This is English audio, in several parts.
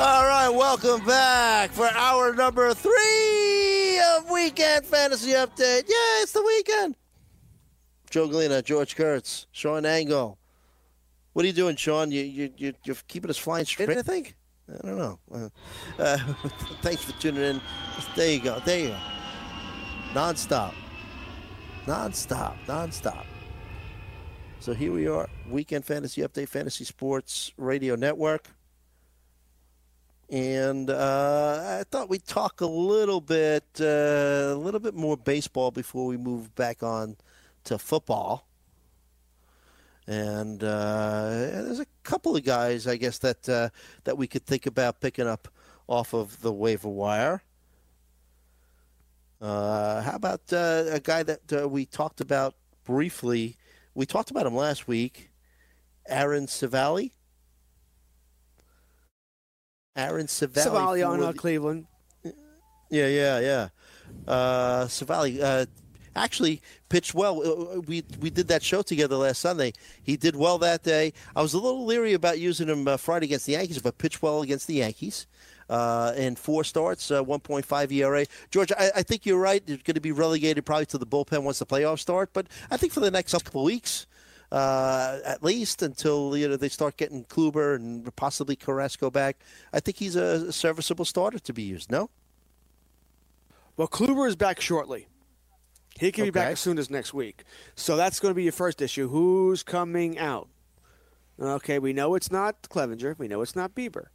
All right, welcome back for hour number three of Weekend Fantasy Update. Yeah, it's the weekend. Joe Galena, George Kurtz, Sean Angle. What are you doing, Sean? You, you, you, you're keeping us flying straight, I think? I don't know. Uh, uh, thanks for tuning in. There you go. There you go. Non-stop. Non-stop. Non-stop. So here we are, Weekend Fantasy Update, Fantasy Sports Radio Network. And uh, I thought we'd talk a little bit, uh, a little bit more baseball before we move back on to football. And uh, there's a couple of guys, I guess, that uh, that we could think about picking up off of the waiver wire. Uh, how about uh, a guy that we talked about briefly? We talked about him last week, Aaron Civale. Aaron Civale. Civale on uh, the- Cleveland. yeah, yeah, yeah. Uh, Civale uh, actually pitched well. Uh, We we did that show together last Sunday. He did well that day. I was a little leery about using him uh, Friday against the Yankees, but pitched well against the Yankees. Uh, in four starts, uh, 1.5 ERA. George, I, I think you're right. They're going to be relegated probably to the bullpen once the playoffs start. But I think for the next couple of weeks, uh, at least until you know they start getting Kluber and possibly Carrasco back, I think he's a serviceable starter to be used. No. Well, Kluber is back shortly. He can be back as soon as next week. So that's going to be your first issue. Who's coming out? Okay, we know it's not Clevinger. We know it's not Bieber.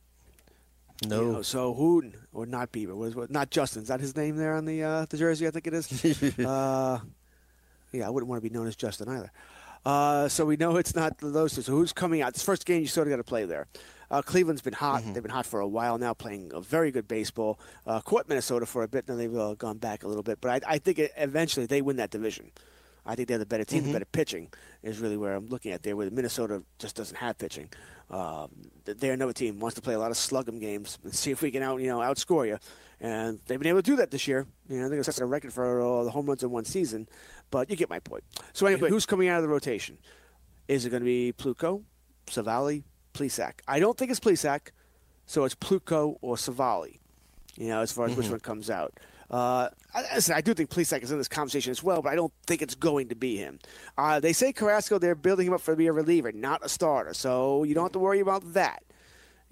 No. You know, so who or not Bieber? Was what? Not Justin? Is that his name there on the uh, the jersey? I think it is. uh, yeah, I wouldn't want to be known as Justin either. Uh, so we know it's not those two. So who's coming out? This first game you sort of got to play there. Uh, Cleveland's been hot. Mm-hmm. They've been hot for a while now, playing a very good baseball. Uh, caught Minnesota for a bit, and then they've uh, gone back a little bit. But I, I think it, eventually they win that division. I think they're the better team. Mm-hmm. The better pitching is really where I'm looking at there. Where Minnesota just doesn't have pitching. Um, they're another team wants to play a lot of slug'em games and see if we can out you know outscore you. And they've been able to do that this year. You know, I think it's set a record for all the home runs in one season. But you get my point. So anyway, who's coming out of the rotation? Is it going to be Plutko, Civale, Plesac? I don't think it's Plesac, so it's Plutko or Civale. You know, as far as which one comes out. Uh, I, listen, I do think Plesac is in this conversation as well, but I don't think it's going to be him. Uh, they say Carrasco, they're building him up for to be a reliever, not a starter, so you don't have to worry about that.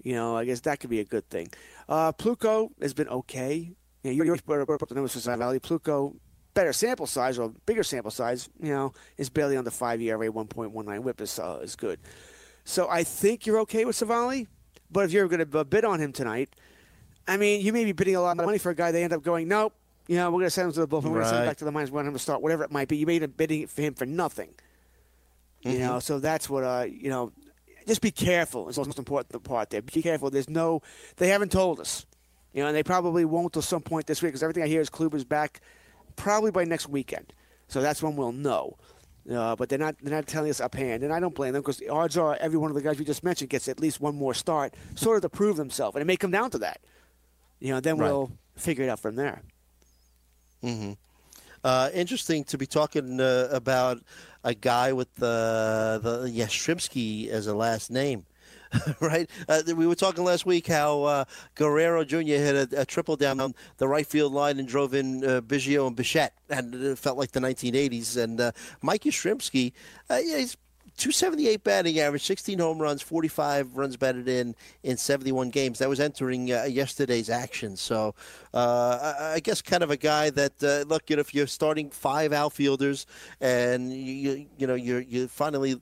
You know, I guess that could be a good thing. Uh, Plutko has been okay. You know, you- you're up the numbers for Civale. Plutko, better sample size or bigger sample size, you know, is barely on the five ERA, 1.19 whip is, uh, is good. So I think you're okay with Civale, but if you're going to bid on him tonight, I mean, you may be bidding a lot of money for a guy. They end up going, nope. You know, we're going to send him to the bullpen. We're going to send him back to the minors. We want him to start, whatever it might be. You may end up bidding for him for nothing. You know, so that's what uh, you know. Just be careful. Is the most important part there. Be careful. There's no. They haven't told us. You know, and they probably won't till some point this week because everything I hear is Kluber's back, probably by next weekend. So that's when we'll know. Uh, but they're not they're not telling us uphand, and I don't blame them because the odds are every one of the guys we just mentioned gets at least one more start, sort of to prove themselves, and it may come down to that. You know, then Right. we'll figure it out from there. Uh, interesting to be talking uh, about a guy with uh, the Yastrzemski as a last name. right? Uh, we were talking last week how uh, Guerrero Jr. hit a, a, triple down the right field line and drove in uh, Biggio and Bichette, and it felt like the 1980s. And uh, Mike Yastrzemski, uh, yeah, he's 278 batting average, 16 home runs, 45 runs batted in in 71 games. That was entering uh, yesterday's action. So uh, I, I, guess kind of a guy that uh, look, you know, if you're starting five outfielders and you you know you're you finally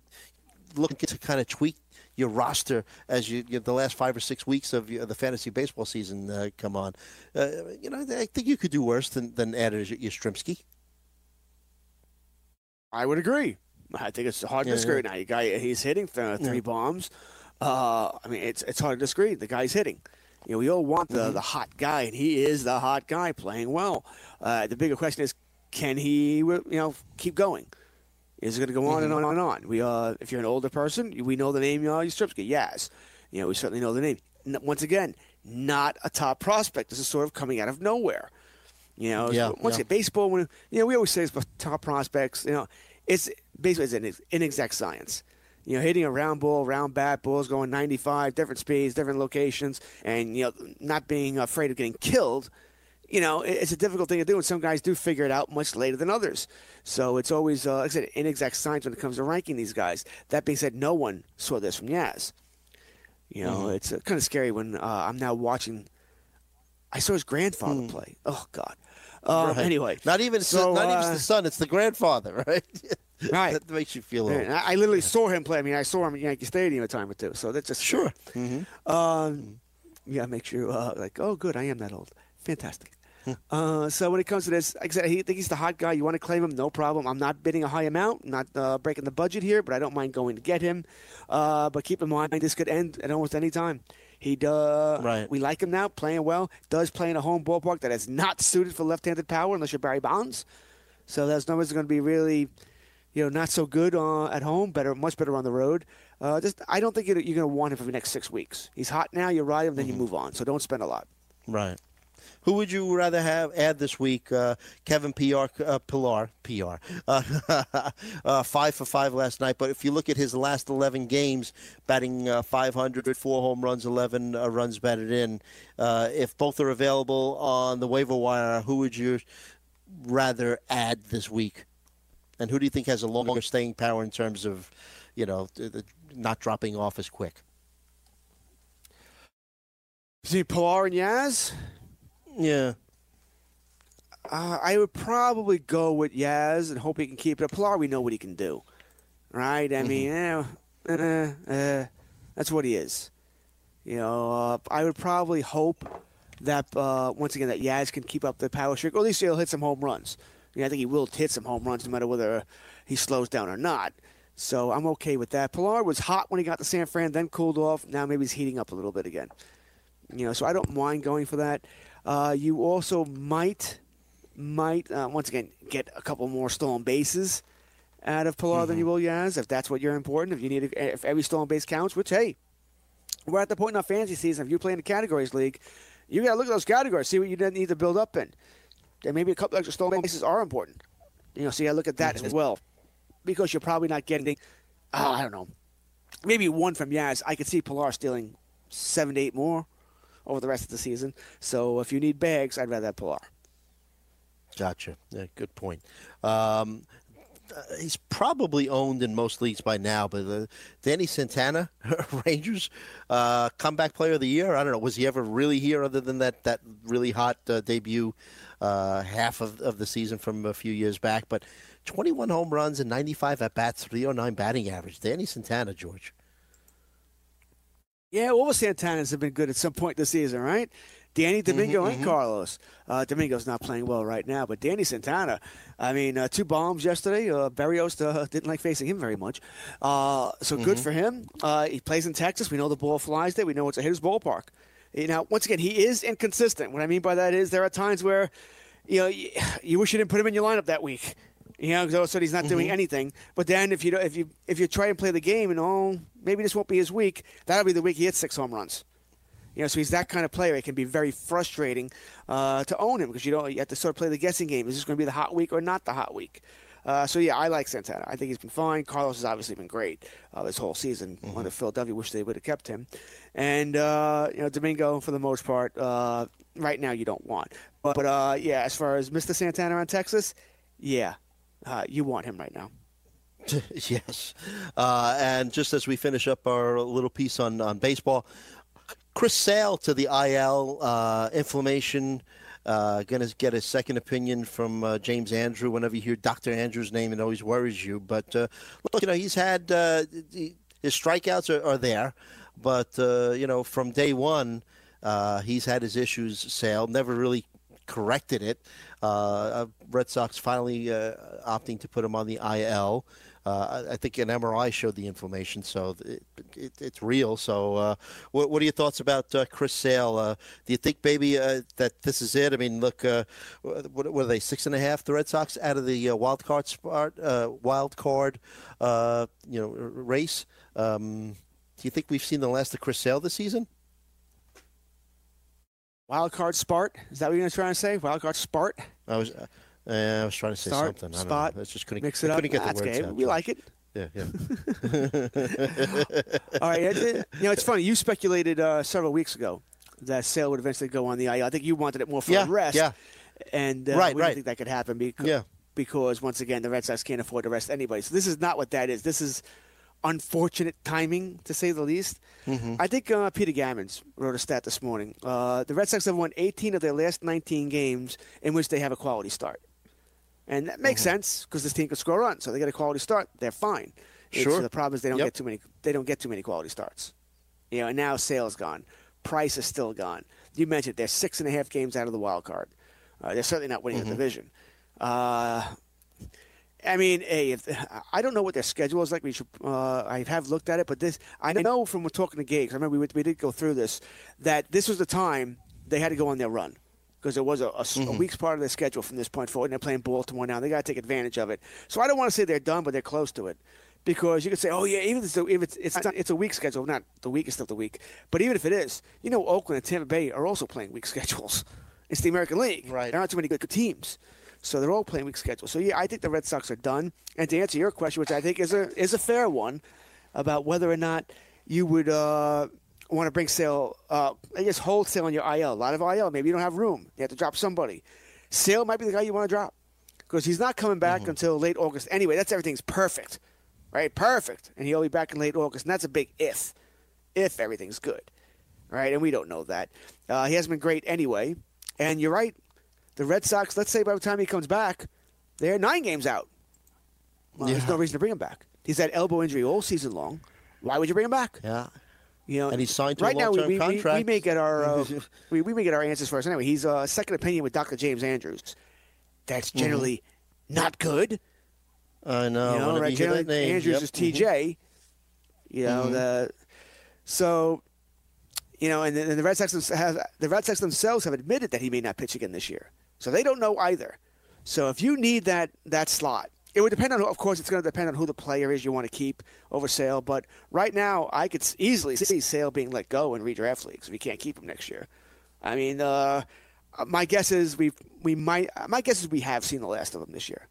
looking to kind of tweak your roster as you, you know, the last five or six weeks of the fantasy baseball season uh, come on. Uh, you know, I think you could do worse than than add Yastrzemski. I would agree. I think it's hard to disagree. Yeah. Now, you guy, he's hitting three yeah. bombs. Uh, I mean, it's it's hard to disagree. The guy's hitting. You know, we all want the, mm-hmm. the hot guy, and he is the hot guy playing well. Uh, the bigger question is, can he, you know, keep going? Is it going to go on mm-hmm. and on and on? We, uh, if you're an older person, we know the name uh, Yastrzemski. Yes, you know, we certainly know the name. Once again, not a top prospect. This is sort of coming out of nowhere. You know, yeah, once yeah. baseball, when you know, we always say it's about top prospects. You know, it's basically it's an inexact science. You know, hitting a round ball, round bat, balls going 95, different speeds, different locations, and you know, not being afraid of getting killed. You know, it's a difficult thing to do, and some guys do figure it out much later than others. So it's always, uh, like I said, inexact science when it comes to ranking these guys. That being said, no one saw this from Yaz. You know, mm-hmm. it's uh, kind of scary when uh, I'm now watching. I saw his grandfather mm. play. Oh God. Um, right. Anyway, not even so, not even the uh, son; it's the grandfather, right? Right. that makes you feel old. I, I, literally saw him play. I mean, I saw him at Yankee Stadium a time or two. So that's just sure. Mm-hmm. Um, yeah, makes you uh, like, oh, good. I am that old. Fantastic. Uh, so when it comes to this, like I said, I think he's the hot guy. You want to claim him, no problem. I'm not bidding a high amount, not uh, breaking the budget here, but I don't mind going to get him. Uh, but keep in mind, this could end at almost any time. He does. Right. We like him now, playing well. Does play in a home ballpark that is not suited for left-handed power unless you're Barry Bonds. So those numbers are going to be really you know, not so good uh, at home, better, much better on the road. Uh, just, I don't think you're, you're going to want him for the next six weeks. He's hot now. You ride him, then mm-hmm. you move on. So don't spend a lot. Right. Who would you rather have add this week? Uh, Kevin PR, uh, Pillar, PR, uh, uh, five for five last night. But if you look at his last 11 games, batting uh, 500, four home runs, 11 uh, runs batted in. If both are available on the waiver wire, who would you rather add this week? And who do you think has a longer staying power in terms of, you know, not dropping off as quick? See Pillar and Yaz? Yeah. Uh, I would probably go with Yaz and hope he can keep it. Pillar, we know what he can do, right? I mm-hmm. mean, eh, eh, eh, that's what he is. You know, uh, I would probably hope that uh, once again that Yaz can keep up the power streak, or at least he'll hit some home runs. I think he will hit some home runs no matter whether he slows down or not. So I'm okay with that. Pillar was hot when he got to San Fran, then cooled off. Now maybe he's heating up a little bit again. You know, so I don't mind going for that. Uh, you also might, might uh, once again get a couple more stolen bases out of Pillar mm-hmm. than you will Yaz, if that's what you're important. If you need, a, if every stolen base counts, which hey, we're at the point in our fantasy season. If you're playing the categories league, you got to look at those categories, see what you need to build up in and maybe a couple extra stolen bases are important. You know, so you got to look at that as well, because you're probably not getting. Oh, I don't know, maybe one from Yaz. I could see Pillar stealing seven to eight more over the rest of the season. So if you need bags, I'd rather have Pillar. Gotcha. Yeah, good point. Um, he's probably owned in most leagues by now, but uh, Danny Santana, Rangers, uh, comeback player of the year. I don't know. Was he ever really here other than that that really hot uh, debut uh, half of, of the season from a few years back. But 21 home runs and 95 at bats, 309 batting average. Danny Santana, George. Yeah, all the Santanas have been good at some point this season, right? Danny Domingo mm-hmm, and mm-hmm. Carlos. Uh, Domingo's not playing well right now, but Danny Santana, I mean, uh, two bombs yesterday. Uh, Berrios uh, didn't like facing him very much. Uh, so mm-hmm. good for him. Uh, he plays in Texas. We know the ball flies there. We know it's a hitter's ballpark. You know, once again, he is inconsistent. What I mean by that is there are times where, you know, you, you wish you didn't put him in your lineup that week. You know, so, so he's not mm-hmm. doing anything. But then if you if you if you try and play the game and oh maybe this won't be his week, that'll be the week he hits six home runs. You know, so he's that kind of player. It can be very frustrating uh, to own him because you don't you have to sort of play the guessing game. Is this going to be the hot week or not the hot week? Uh, so yeah, I like Santana. I think he's been fine. Carlos has obviously been great uh, this whole season. Mm-hmm. Under Philadelphia, wish they would have kept him. And uh, you know, Domingo for the most part, uh, right now you don't want. But, but uh, yeah, as far as Mr. Santana on Texas, yeah, uh, you want him right now. yes. Uh, and just as we finish up our little piece on, on baseball, Chris Sale to the IL, uh, inflammation. Uh, going to get a second opinion from uh, James Andrew. Whenever you hear Dr. Andrew's name, it always worries you. But uh, look, you know, he's had uh, his strikeouts are, are there, but uh, you know, from day one, uh, he's had his issues. Sale never really corrected it. Uh, Red Sox finally uh, opting to put him on the IL. Uh, I think an MRI showed the inflammation, so it, it, it's real. So, uh, what, what, are your thoughts about uh, Chris Sale? Uh, do you think maybe uh, that this is it? I mean, look, uh, what, what, are they six and a half? The Red Sox out of the wild card spot, wild card, you know, race. Um, do you think we've seen the last of Chris Sale this season? Wild card spart? Is that what you're trying to say? Wild card spart? I was. I was trying to say Start, something. I spot, know. just couldn't, mix it up. couldn't get That's the words game. out. We like it. Yeah, yeah. All right. It, you know, it's funny. You speculated uh, several weeks ago that Sale would eventually go on the IL. I think you wanted it more for yeah, rest. Yeah. And uh, right, we right. didn't think that could happen because, yeah. because, once again, the Red Sox can't afford to rest anybody. So this is not what that is. This is unfortunate timing, to say the least. Mm-hmm. I think uh, Peter Gammons wrote a stat this morning. Uh, the Red Sox have won 18 of their last 19 games in which they have a quality start. And that makes Mm-hmm. sense because this team can score runs, so they get a quality start. They're fine. It's- Sure. the problem is they don't Yep. get too many. They don't get too many quality starts. You know, and now Sale's gone. Price is still gone. You mentioned they're six and a half games out of the wild card. Uh, they're certainly not winning Mm-hmm. the division. I mean, hey, if, I don't know what their schedule is like. We should. Uh, I have looked at it, but this I know from talking to Gabe. I remember we, we did go through this. That this was the time they had to go on their run because it was a, a, a week's part of their schedule from this point forward. And they're playing Baltimore now. They got to take advantage of it. So I don't want to say they're done, but they're close to it. Because you could say, oh yeah, even if it's, if it's it's not, it's a week schedule, not the weakest of the week. But even if it is, you know, Oakland and Tampa Bay are also playing week schedules. It's the American League. Right. There aren't too many good, good teams. So they're all playing week schedules. So yeah, I think the Red Sox are done. And to answer your question, which I think is a is a fair one, about whether or not you would uh, want to bring Sale, uh, I guess hold Sale on your IL. A lot of IL, maybe you don't have room. You have to drop somebody. Sale might be the guy you want to drop because he's not coming back until late August anyway. That's everything's perfect, right? Perfect, and he'll be back in late August, and that's a big if, if everything's good, right? And we don't know that. Uh, he hasn't been great anyway, and you're right. The Red Sox, let's say by the time he comes back, they're nine games out. Well, There's no reason to bring him back. He's had elbow injury all season long. Why would you bring him back? Yeah. You know, And he's signed to a right now. We, long-term we, we, we contract. may get our uh, we, we may get our answers first. Anyway, he's uh, second opinion with Dr. James Andrews. That's Mm-hmm. generally not good. I know. you know, right? Generally, Andrews yep, is. TJ. You know Mm-hmm. the so. You know, and and the Red Sox have the Red Sox themselves have admitted that he may not pitch again this year, so they don't know either. So if you need that that slot, it would depend on. Of course, it's going to depend on who the player is you want to keep over Sale. But right now, I could easily see Sale being let go in redraft leagues if you can't keep him next year. I mean, uh, my guess is we we might. My guess is we have seen the last of him this year.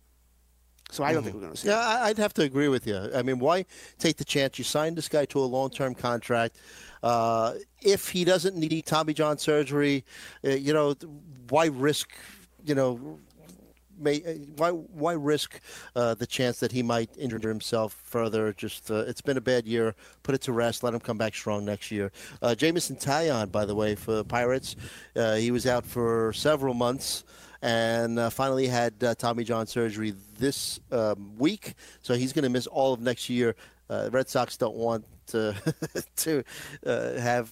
So I don't think we're going to see. Yeah, I'd have to agree with you. I mean, why take the chance? You signed this guy to a long-term contract. Uh, if he doesn't need Tommy John surgery, uh, you know, why risk? You know, may, uh, why why risk uh, the chance that he might injure himself further? Just uh, it's been a bad year. Put it to rest. Let him come back strong next year. Uh, Jameson Taillon, by the way, for Pirates, uh, he was out for several months. And uh, finally had uh, Tommy John surgery this um, week, so he's going to miss all of next year. Uh, Red Sox don't want to to uh, have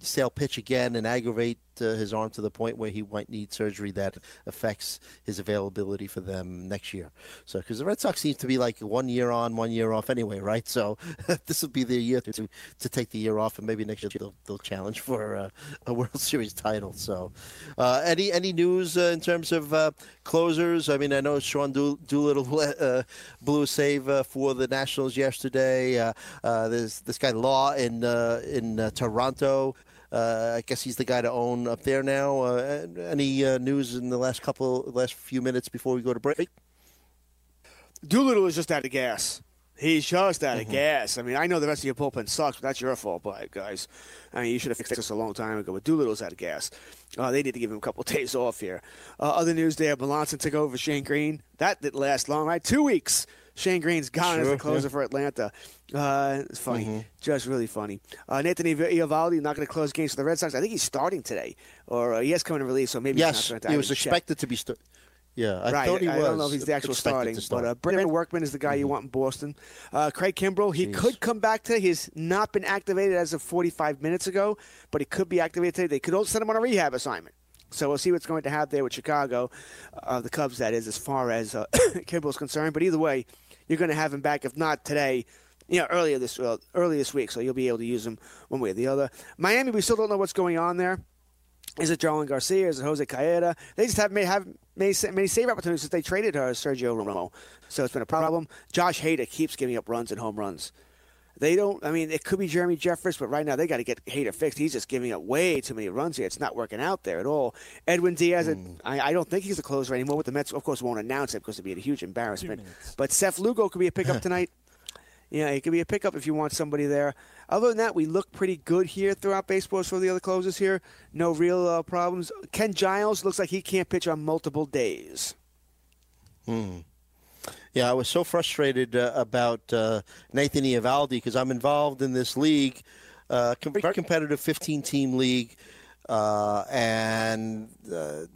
Sale pitch again and aggravate his arm to the point where he might need surgery that affects his availability for them next year. So, because the Red Sox seems to be like one year on, one year off anyway, right? So, this will be the year to to take the year off, and maybe next year they'll, they'll challenge for uh, a World Series title. So, uh, any any news uh, in terms of uh, closers? I mean, I know Sean Do- Doolittle uh, blew a save uh, for the Nationals yesterday. There's this guy Law in in Toronto. Uh, I guess he's the guy to own up there now. Uh, any uh, news in the last couple, last few minutes before we go to break? Doolittle is just out of gas. He's just out Mm-hmm. of gas. I mean, I know the rest of your bullpen sucks, but that's your fault, but guys. I mean, you should have fixed this a long time ago. But Doolittle's out of gas. Uh, they need to give him a couple days off here. Uh, other news there: Melancon took over Shane Greene. That didn't last long, right? Two weeks. Shane Greene's gone as the closer yeah. Mm-hmm. for Atlanta. Uh, it's funny, just really funny. Uh, Nathan Eovaldi not going to close games for the Red Sox. I think he's starting today, or uh, he has coming to relief, so maybe Yes, he's not starting. he was expected to be. St- yeah, I right. thought he I was. don't know if he's the actual starting, start. Mm-hmm. but uh, Brandon Workman is the guy you want in Boston. Uh, Craig Kimbrel, he could come back today. He's not been activated as of 45 minutes ago, but he could be activated today. They could also send him on a rehab assignment. So we'll see what's going to happen there with Chicago, uh, the Cubs, that is, as far as uh, Kimbrel's concerned. But either way, you're going to have him back, if not today, you know, earlier this uh, early this week. So you'll be able to use him one way or the other. Miami, we still don't know what's going on there. Is it Jarlin Garcia? Is it Jose Caeta? They just have may have made many save opportunities since they traded her, Sergio Romo. So it's been a problem. Josh Hader keeps giving up runs and home runs. They don't. I mean, it could be Jeremy Jeffress, but right now they got to get Hader fixed. He's just giving up way too many runs here. It's not working out there at all. Edwin Diaz, I, I don't think he's a closer anymore. With the Mets, of course, won't announce it because it'd be a huge embarrassment. But Seth Lugo could be a pickup tonight. Yeah, it could be a pickup if you want somebody there. Other than that, we look pretty good here throughout baseball for the other closers here. No real uh, problems. Ken Giles looks like he can't pitch on multiple days. Yeah, I was so frustrated uh, about uh, Nathan Eovaldi because I'm involved in this league, uh, very competitive 15-team league, uh, and uh,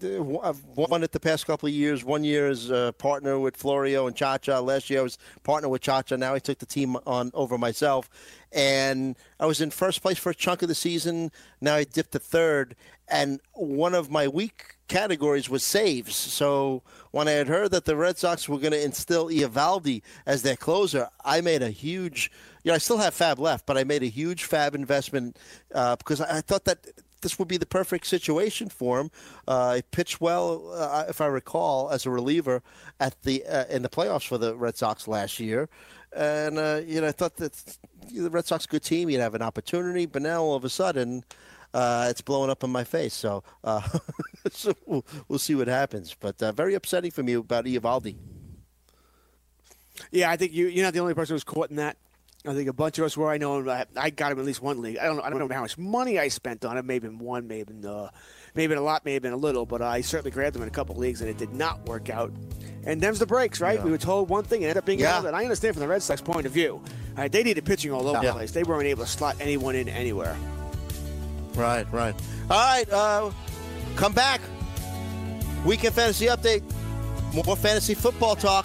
I've won it the past couple of years. One year as a partner with Florio and Chacha. Last year I was partner with Chacha. Now I took the team on over myself, and I was in first place for a chunk of the season. Now I dipped to third, and one of my weak categories was saves. So when I had heard that the Red Sox were going to instill Eovaldi as their closer, I made a huge. You know, I still have FAAB left, but I made a huge FAAB investment uh, because I, I thought that this would be the perfect situation for him. Uh, he pitched well, uh, if I recall, as a reliever at the uh, in the playoffs for the Red Sox last year. And uh, you know, I thought that the Red Sox good team, you'd have an opportunity, but now all of a sudden uh, it's blowing up in my face. So, uh, so we'll, we'll see what happens. But uh, very upsetting for me about Eovaldi. Yeah, I think you, you're not the only person who's caught in that. I think a bunch of us were. I know I, I got him at least one league. I don't know. I don't know how much money I spent on it. Maybe in one, maybe in, uh, maybe a lot, maybe in a little. But I certainly grabbed him in a couple leagues, and it did not work out. And them's the breaks, right? We were told one thing, and ended up being Yeah. another. And I understand from the Red Sox point of view. All right, they needed pitching all over Yeah. the place. They weren't able to slot anyone in anywhere. Right, right. All right, uh, come back. Weekend fantasy update. More fantasy football talk.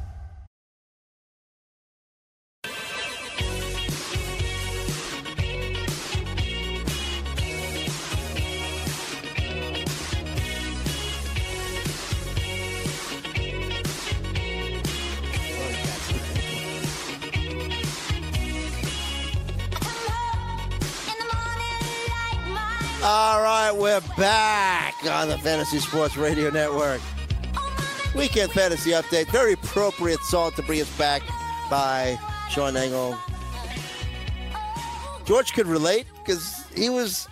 Right, we're back on the Fantasy Sports Radio Network. Weekend fantasy update. Very appropriate song to bring us back by Sean Engel. George could relate because he was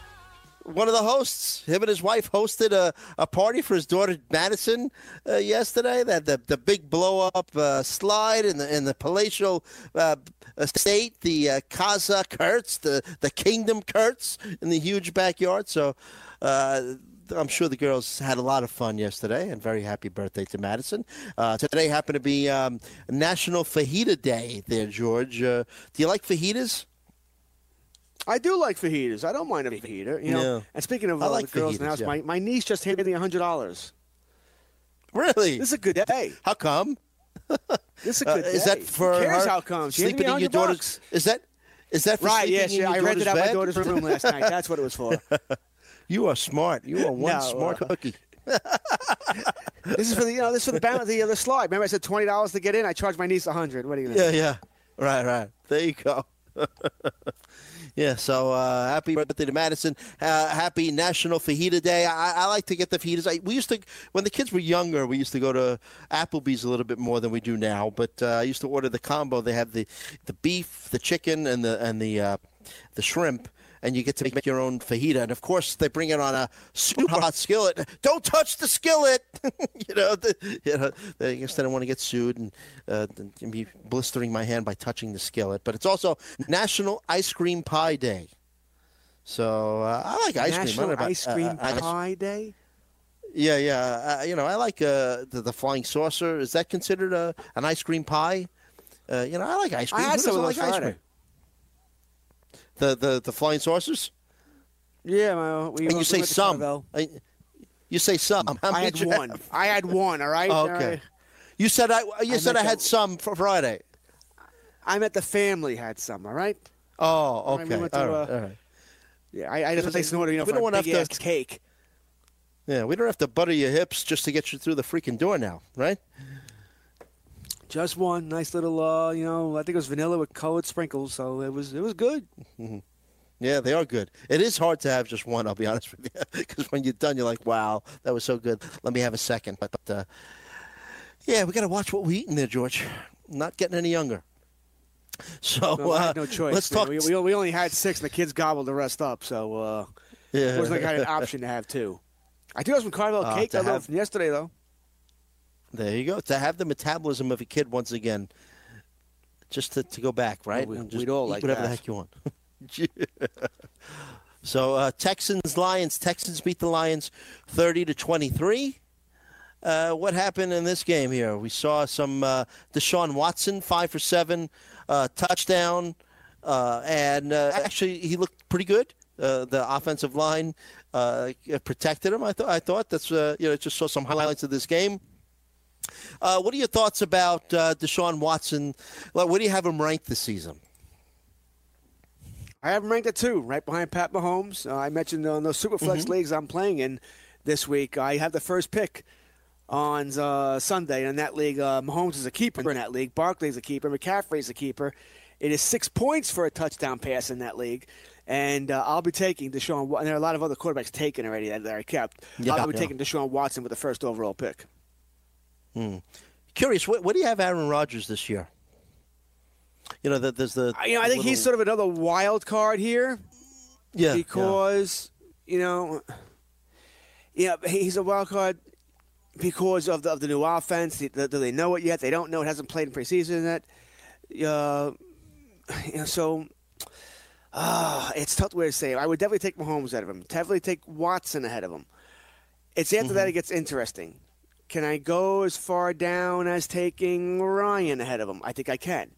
one of the hosts. Him and his wife hosted a, a party for his daughter Madison uh, yesterday. That the the big blow up uh, slide in the in the palatial uh, estate, the uh, Casa Kurtz, the the Kingdom Kurtz in the huge backyard. So. Uh, I'm sure the girls had a lot of fun yesterday, and very happy birthday to Madison. Uh, today happened to be um, National Fajita Day there, George. Uh, do you like fajitas? I do like fajitas. I don't mind a fajita. You know. And speaking of uh, like the girls in the house, yeah. my, my niece just handed me hundred dollars. Really? This is a good day. How come? This is a Uh, good is day. that for Who cares her how it comes? She sleeping in your daughter's? bucks. Is that Is that for right? Yes, yeah. I rented out daughter's my daughter's room last night. That's what it was for. You are smart. You are one No, smart uh, cookie. This is for the you know this is for the balance of the, the slide. Remember I said twenty dollars to get in. I charged my niece a hundred. What are you gonna? Yeah, do? yeah. Right, right. There you go. yeah, so uh, happy birthday to Madison. Uh, happy National Fajita Day. I, I like to get the fajitas. I, we used to, when the kids were younger, we used to go to Applebee's a little bit more than we do now. But uh, I used to order the combo. They have the, the beef, the chicken, and the and the uh, the shrimp. And you get to make your own fajita, and of course they bring it on a super hot skillet. Don't touch the skillet, you know. The, you know, I guess they don't want to get sued and, uh, and be blistering my hand by touching the skillet. But it's also National Ice Cream Pie Day. So uh, I like ice cream. National don't about, Ice Cream uh, uh, Pie Day. Yeah, yeah. Uh, you know, I like uh, the, the flying saucer. Is that considered a, an ice cream pie? Uh, you know, I like ice I cream. had Who some of like ice cream? The the the flying saucers. Yeah, well, we And you say some. Uh, You say some. How I had one. have? I had one. All right. Oh, okay. right? You said I. You I said I had some for Friday. I meant the family had some. All right. Oh, okay. we went to, all right, uh, all right. Yeah, I, I just placed an order, you know, We for don't a wanna big have to- cake. Yeah, we don't have to butter your hips just to get you through the freaking door now, right? Just one nice little, uh, you know, I think it was vanilla with colored sprinkles, so it was it was good. Yeah, they are good. It is hard to have just one. I'll be honest with you, because when you're done, you're like, "Wow, that was so good." Let me have a second. But uh, yeah, we got to watch what we eat in there, George. Not getting any younger. So No, uh, no choice. Let's man. talk. We, we, we only had six, and the kids gobbled the rest up, so uh, yeah. it wasn't like I had an option to have two. I do have some Carvel Uh, cake I love have- from yesterday, though. There you go. To have the metabolism of a kid once again, just to, to go back, right? we- we'd all like whatever the heck you want. so uh, Texans Lions. Texans beat the Lions thirty to twenty three. Uh, what happened in this game here? We saw some uh, Deshaun Watson, five for seven, uh, touchdown, uh, and uh, actually he looked pretty good. Uh, the offensive line uh, protected him. I thought. I thought that's uh, you know just saw some highlights of this game. Uh, what are your thoughts about uh, Deshaun Watson? Well, where do you have him ranked this season? I have him ranked at two, right behind Pat Mahomes. Uh, I mentioned on those Superflex Mm-hmm. leagues I'm playing in this week. I have the first pick on uh, Sunday in that league. Uh, Mahomes is a keeper in that league. Barkley's a keeper. McCaffrey's a keeper. It is six points for a touchdown pass in that league. And uh, I'll be taking Deshaun. And there are a lot of other quarterbacks taken already that, that I kept. Yeah, I'll be yeah. taking Deshaun Watson with the first overall pick. Curious, what, what do you have Aaron Rodgers this year? You know, that there's the. I- You know, I think he's sort of another wild card here. yeah, because you know, yeah, he's a wild card because of the, of the new offense. Do they know it yet? They don't know. It hasn't played in preseason yet. Uh, you know, so uh, it's tough way to say. it. I would definitely take Mahomes ahead of him. Definitely take Watson ahead of him. It's after that it gets interesting. Can I go as far down as taking Ryan ahead of him? I think I can.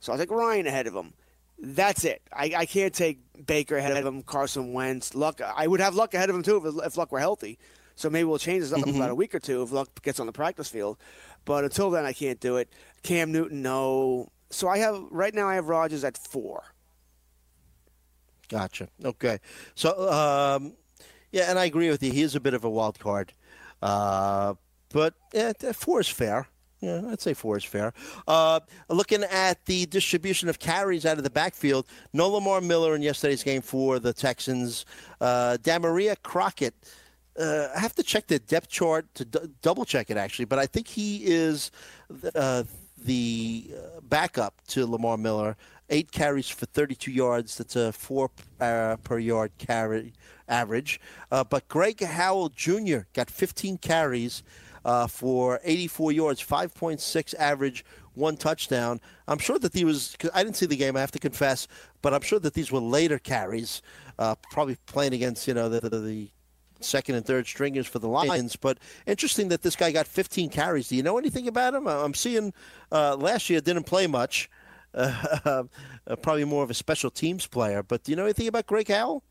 So I'll take Ryan ahead of him. That's it. I, I can't take Baker ahead of him, Carson Wentz. Luck. I would have Luck ahead of him too if, if Luck were healthy. So maybe we'll change this up in about a week or two if Luck gets on the practice field. But until then, I can't do it. Cam Newton, no. So I have right now. I have Rodgers at four. Gotcha. Okay. So, um, yeah, and I agree with you. He is a bit of a wild card. Uh, but yeah, four is fair. Yeah, I'd say four is fair. Uh, looking at the distribution of carries out of the backfield, no Lamar Miller in yesterday's game for the Texans. Uh, Damarea Crockett. Uh, I have to check the depth chart to d- double check it actually, but I think he is uh, the uh, backup to Lamar Miller. Eight carries for 32 yards. That's a four uh, per yard carry average. Uh, but Greg Howell Jr. got 15 carries uh, for 84 yards, 5.6 average, one touchdown. I'm sure that he was. I didn't see the game. I have to confess, but I'm sure that these were later carries. Uh, probably playing against you know the, the, the second and third stringers for the Lions. But interesting that this guy got 15 carries. Do you know anything about him? I'm seeing uh, last year didn't play much. Uh, probably more of a special teams player. But do you know anything about Greg Howell?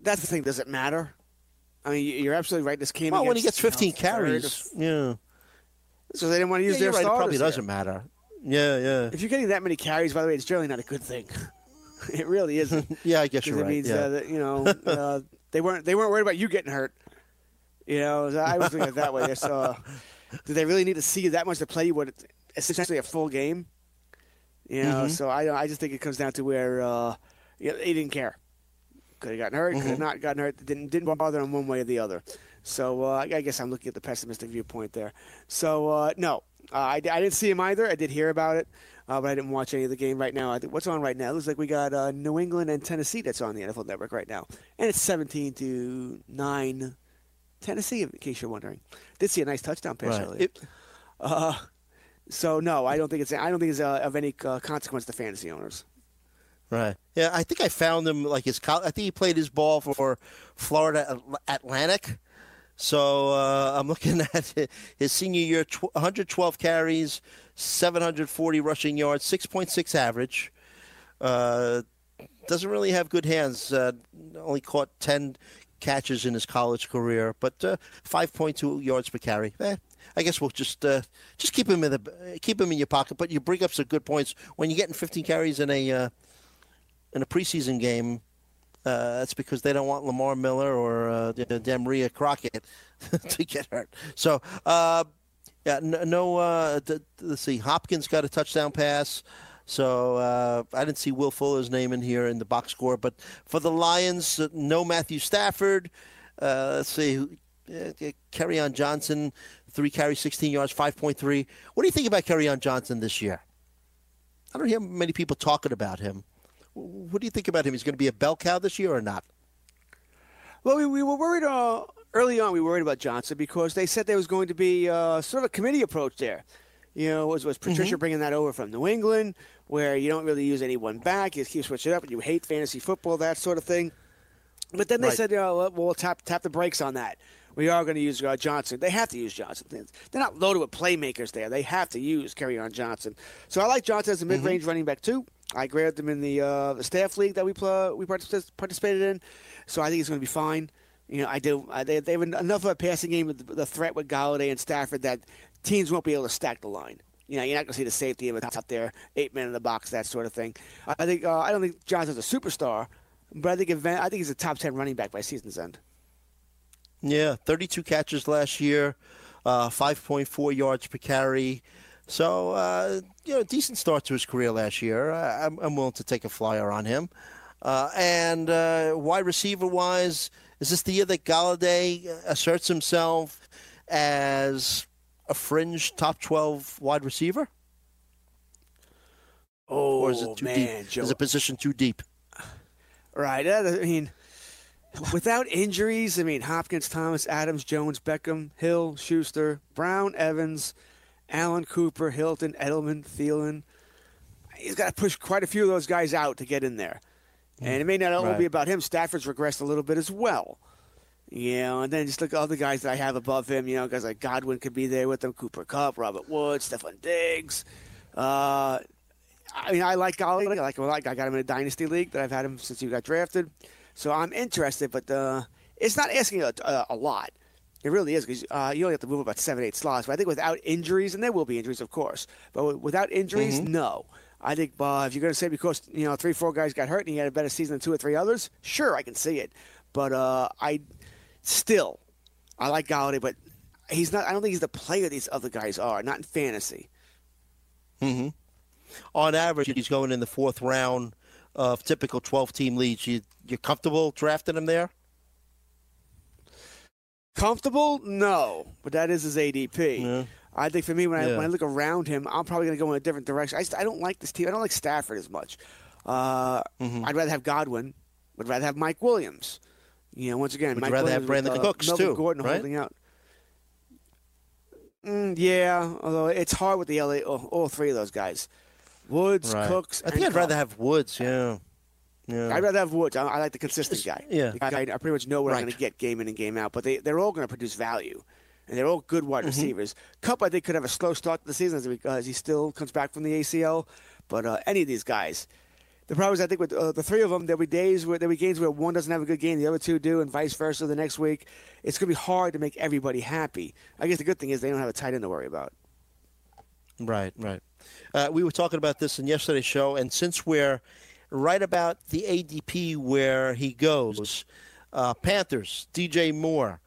That's the thing. Does it matter? I mean, you're absolutely right. This came. Well, when he gets 15 you know, carries, of- yeah. so they didn't want to use Yeah, their right. It probably doesn't matter. Yeah, yeah. If you're getting that many carries, by the way, it's generally not a good thing. it really isn't. Yeah, I guess you're it right. means yeah. uh, that, you know uh, they weren't they weren't worried about you getting hurt. You know, I was thinking it that way. So, uh, do they really need to see you that much to play you what it's essentially a full game? You know, Mm-hmm. so I I just think it comes down to where uh, they didn't care. Could have gotten hurt, could Mm-hmm. have not gotten hurt. Didn't didn't bother them one way or the other. So uh, I guess I'm looking at the pessimistic viewpoint there. So uh, no, uh, I, I didn't see him either. I did hear about it, uh, but I didn't watch any of the game right now. I think, what's on right now? It looks like we got uh, New England and Tennessee that's on the NFL Network right now, and it's 17 to nine. Tennessee, in case you're wondering, did see a nice touchdown pass Right. earlier. It- So no, I don't think it's I don't think it's uh, of any uh, consequence to fantasy owners. Right. Yeah, I think I found him like his. I think he played his ball for Florida Atlantic. So uh, I'm looking at his senior year: 112 carries, 740 rushing yards, 6.6 average. Uh, doesn't really have good hands. Uh, only caught 10 catches in his college career, but uh, 5.2 yards per carry. Eh, I guess we'll just uh, just keep him in the keep him in your pocket. But you bring up some good points when you're getting 15 carries in a uh, in a preseason game. Uh, that's because they don't want Lamar Miller or uh, Damarea Crockett to get hurt. So, uh, yeah, no. no uh, let's see. Hopkins got a touchdown pass. So uh, I didn't see Will Fuller's name in here in the box score. But for the Lions, uh, no Matthew Stafford. Uh, let's see. Uh, on Johnson, three carries, 16 yards, 5.3. What do you think about Kerryon Johnson this year? I don't hear many people talking about him. What do you think about him? He's going to be a bell cow this year or not? Well, we, we were worried uh, early on. We worried about Johnson because they said there was going to be uh, sort of a committee approach there. You know, was was Patricia Mm-hmm. bringing that over from New England, where you don't really use any one back, you just keep switching up, and you hate fantasy football, that sort of thing. But then they Right. said, you know, we'll tap tap the brakes on that. We are going to use uh, Johnson. They have to use Johnson. They're not loaded with playmakers there. They have to use Kerryon Johnson. So I like Johnson as a mid-range Mm-hmm. running back too. I grabbed him in the uh, the staff league that we pl- we participated in. So I think he's going to be fine. You know, I do. I, they, they have enough of a passing game with the, threat with Golladay and Stafford that teams won't be able to stack the line. You know, you're not going to see the safety of it out there, eight men in the box, that sort of thing. I think uh, I don't think Johnson's a superstar, but I think event, I think he's a top ten running back by season's end. Yeah, 32 catches last year, uh, 5.4 yards per carry. So, uh, you know, decent start to his career last year. I, I'm, I'm willing to take a flyer on him. Uh, and uh, wide receiver wise, is this the year that Golladay asserts himself as a fringe top 12 wide receiver? Oh Or is it too man, deep? Joe. Is the position too deep? Right. uh, I mean, without injuries, I mean, Hopkins, Thomas, Adams, Jones, Beckham, Hill, Schuster, Brown, Evans, Allen, Cooper, Hilton, Edelman, Thielen. He's got to push quite a few of those guys out to get in there. And it may not only Right. be about him. Stafford's regressed a little bit as well. You know, and then just look at all the guys that I have above him. You know, guys like Godwin could be there with them, Cooper Kupp, Robert Woods, Stefon Diggs. Uh, I mean, I like Golly. I like him a lot. I got him in a dynasty league that I've had him since he got drafted. So I'm interested, but uh, it's not asking a, a, a lot. It really is because uh, you only have to move about seven, eight slots. But I think without injuries, and there will be injuries, of course, but w- without injuries, no. I think uh, if you're going to say because you know three, four guys got hurt and he had a better season than two or three others, sure, I can see it. But uh, I still, I like Golladay, but he's not. I don't think he's the player these other guys are. Not in fantasy. On average, he's going in the fourth round of typical 12 team leagues. You, you're comfortable drafting him there? Comfortable? No, but that is his ADP. Yeah. I think for me, when I Yeah. when I look around him, I'm probably going to go in a different direction. I just I don't like this team. I don't like Stafford as much. Uh, Mm-hmm. I'd rather have Godwin. Would rather have Mike Williams. You know, once again, Would Mike you rather have Williams with, Brandon uh, Cooks, Melvin too, Gordon right? holding out. Mm, yeah, although it's hard with the LA, all, all three of those guys, Woods, Right. Cooks. I think I'd rather have Woods. Yeah. Yeah. I'd rather have Woods. I, I like the consistent guy. yeah. Guy I pretty much know what I'm going to get game in and game out. But they they're all going to produce value, and they're all good wide Mm-hmm. receivers. Kupp I think could have a slow start to the season because he, he still comes back from the ACL. But uh, any of these guys, the problem is I think with uh, the three of them, there'll be days where there'll be games where one doesn't have a good game, the other two do, and vice versa. The next week, it's going to be hard to make everybody happy. I guess the good thing is they don't have a tight end to worry about. Right, right. Uh, we were talking about this in yesterday's show, and since we're right about the ADP where he goes, uh, Panthers, DJ Moore,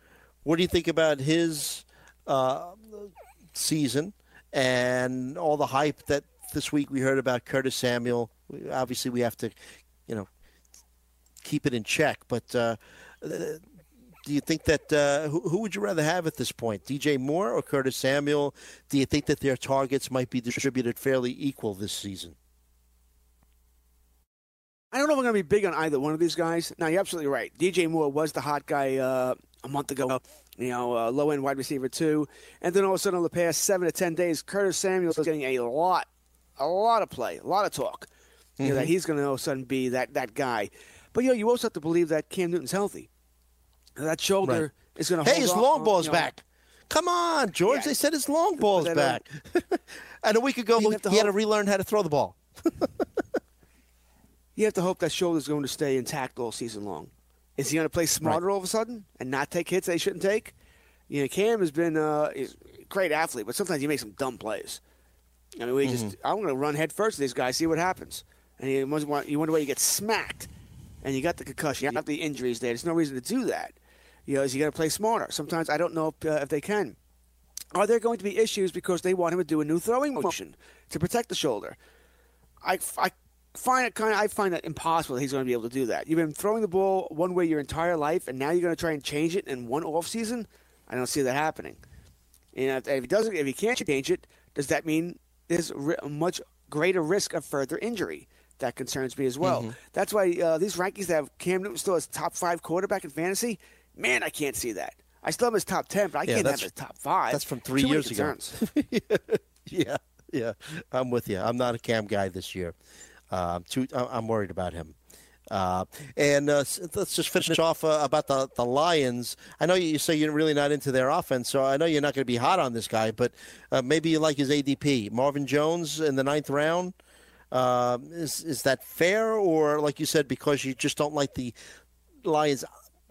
what do you think about his uh, season and all the hype that this week we heard about Curtis Samuel? Obviously, we have to, you know, keep it in check, but. Uh, do you think that uh, who, who, would you rather have at this point, DJ Moore or Curtis Samuel? Do you think that their targets might be distributed fairly equal this season? I don't know if I'm going to be big on either one of these guys. Now you're absolutely right. DJ Moore was the hot guy uh, a month ago. You know, uh, low end wide receiver too, and then all of a sudden, over the past seven to ten days, Curtis Samuel is getting a lot, a lot of play, a lot of talk. Mm-hmm. You know, that mm-hmm. he's going to all of a sudden be that that guy. But you know, you also have to believe that Cam Newton's healthy. That shoulder right. is going to. Hey, his long ball's you know, back. Come on, George. Yeah. They said his long ball's back. and a week ago, he, he had to relearn how to throw the ball. you have to hope that shoulder's going to stay intact all season long. Is he going to play smarter right. all of a sudden and not take hits they shouldn't take? You know, Cam has been uh, a great athlete, but sometimes he makes some dumb plays. I mean, we mm-hmm. just I'm going to run head first to these guys, see what happens, and you wonder, you wonder why you get smacked, and you got the concussion, you got the injuries there. There's no reason to do that. You know, is he going to play smarter? Sometimes I don't know if, uh, if they can. Are there going to be issues because they want him to do a new throwing motion to protect the shoulder? I, I find it kind of I find that impossible that he's going to be able to do that. You've been throwing the ball one way your entire life, and now you're going to try and change it in one off season. I don't see that happening. And if he doesn't, if he can't change it, does that mean there's a much greater risk of further injury? That concerns me as well. Mm-hmm. That's why uh, these rankings that have Cam Newton still as top five quarterback in fantasy Man, I can't see that. I still have his top ten, but I yeah, can't have his top five. That's from three Too years ago. yeah, yeah, I'm with you. I'm not a Cam guy this year. Uh, I'm too. I'm worried about him. Uh, and uh, let's just finish off uh, about the, the Lions. I know you say you're really not into their offense, so I know you're not going to be hot on this guy, but uh, maybe you like his ADP. Marvin Jones in the ninth round. Uh, is is that fair, or like you said, because you just don't like the Lions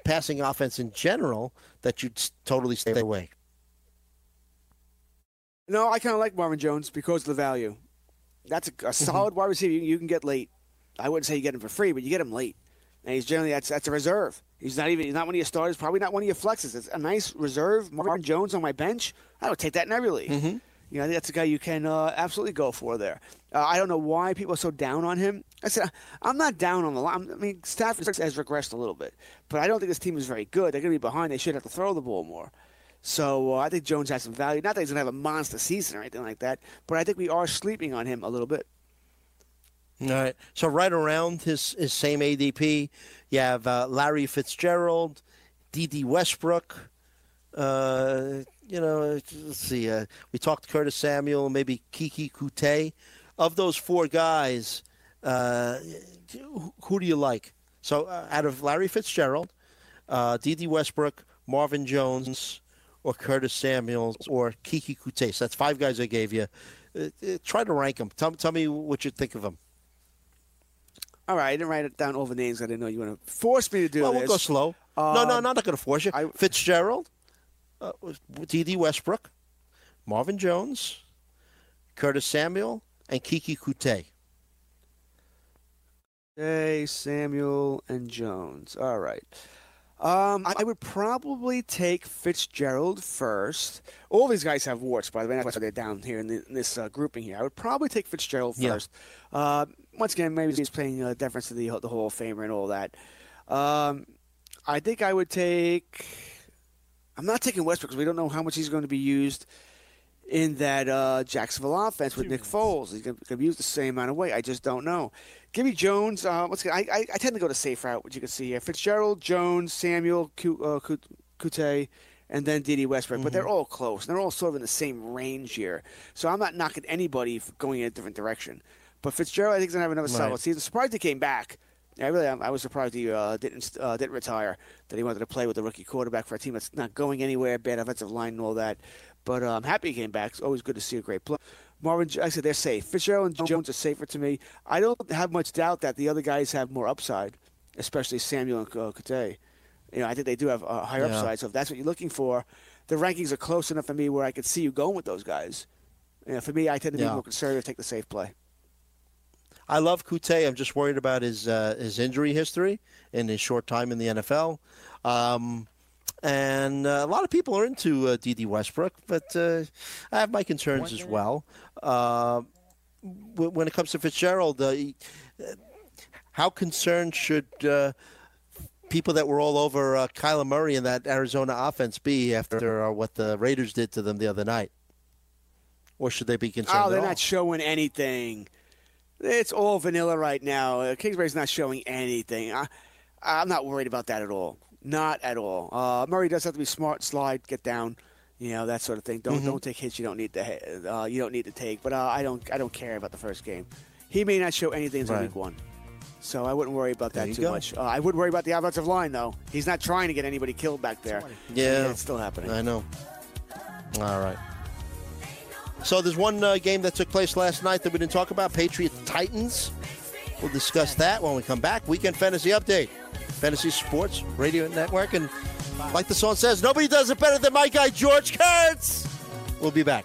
passing offense in general that you'd totally stay away? No, I kind of like Marvin Jones because of the value. That's a, a mm-hmm. solid wide receiver you, you, can get late. I wouldn't say you get him for free, but you get him late. And he's generally that's that's a reserve. He's not even he's not one of your starters, probably not one of your flexes. It's a nice reserve. Marvin Jones on my bench. I would take that in every league. Mm-hmm. You know, that's a guy you can uh, absolutely go for there. Uh, I don't know why people are so down on him. I said, I'm not down on the line. I mean, Stafford has regressed a little bit, but I don't think this team is very good. They're going to be behind. They should have to throw the ball more. So uh, I think Jones has some value. Not that he's going to have a monster season or anything like that, but I think we are sleeping on him a little bit. All right. So right around his, his same ADP, you have uh, Larry Fitzgerald, Dede Westbrook, uh, you know, let's see. Uh, we talked Curtis Samuel, maybe Keke Coutee. Of those four guys, uh, who do you like? So uh, out of Larry Fitzgerald, uh, Dede Westbrook, Marvin Jones, or Curtis Samuel, or Keke Coutee. So that's five guys I gave you. Uh, uh, try to rank them. Tell, tell me what you think of them. All right, I didn't write it down all the names. I didn't know you want to force me to do well, this. we'll go slow. Um, no, no, I'm not going to force you. I, Fitzgerald, uh, Dede Westbrook, Marvin Jones, Curtis Samuel, and Keke Coutee. Hey, Samuel and Jones. All right. Um, I would probably take Fitzgerald first. All these guys have warts, by the way. That's why they're down here in, the, in this uh, grouping here. I would probably take Fitzgerald first. Yeah. Uh, once again, maybe he's playing uh, deference to the, the Hall of Famer and all that. Um, I think I would take I'm not taking Westbrook because we don't know how much he's going to be used in that uh, Jacksonville offense with Nick Foles. He's going to be used the same amount of weight. I just don't know. Give me Jones. Uh, let's I, I, I tend to go to safe route, which you can see here. Fitzgerald, Jones, Samuel, uh, Coutee, and then Dede Westbrook. Mm-hmm. But they're mm-hmm. all close. And they're all sort of in the same range here. So I'm not knocking anybody going in a different direction. But Fitzgerald, I think, is going to have another right. solid season. Surprised he came back. I really, I was surprised he uh, didn't uh, didn't retire. That he wanted to play with a rookie quarterback for a team that's not going anywhere, bad offensive line and all that. But uh, I'm happy he came back. It's always good to see a great play. Marvin, I said they're safe. Fitzgerald and Jones are safer to me. I don't have much doubt that the other guys have more upside, especially Samuel and uh, Coutee. You know, I think they do have a higher yeah. upside. So if that's what you're looking for, the rankings are close enough for me where I could see you going with those guys. You know, for me, I tend to be more conservative, take the safe play. I love Coutee. I'm just worried about his uh, his injury history and his short time in the NFL. Um, and uh, a lot of people are into uh, Dede Westbrook, but uh, I have my concerns as well. Uh, w- when it comes to Fitzgerald, uh, he- uh, how concerned should uh, people that were all over uh, Kyler Murray and that Arizona offense be after uh, what the Raiders did to them the other night? Or should they be concerned? Oh, they're not showing anything. It's all vanilla right now. Uh, Kingsbury's not showing anything. I, I'm not worried about that at all. Not at all. Uh, Murray does have to be smart, slide, get down, you know that sort of thing. Don't Mm-hmm. don't take hits you don't need to uh, you don't need to take. But uh, I don't I don't care about the first game. He may not show anything until Right. week one, so I wouldn't worry about that too go. much. Uh, I would worry about the offensive line though. He's not trying to get anybody killed back there. Yeah. it's still happening. I know. All right. So there's one uh, game that took place last night that we didn't talk about Patriots Titans. We'll discuss that when we come back. Weekend Fantasy Update. Fantasy Sports Radio Network. And like the song says, nobody does it better than my guy, George Kurtz. We'll be back.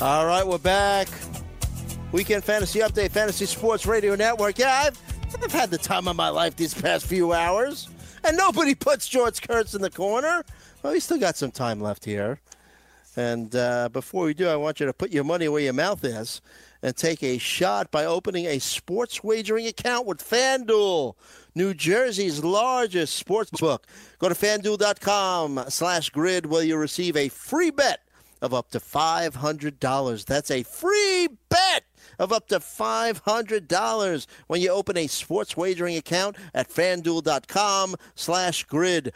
All right, we're back. Weekend Fantasy Update, Fantasy Sports Radio Network. Yeah, I've, I've had the time of my life these past few hours, and nobody puts George Kurtz in the corner. Well, we still got some time left here. And uh, before we do, I want you to put your money where your mouth is and take a shot by opening a sports wagering account with FanDuel, New Jersey's largest sports book. Go to fanduel.com slash grid where you'll receive a free bet of up to $500. That's a free bet of up to $500 when you open a sports wagering account at fanduel.com slash grid.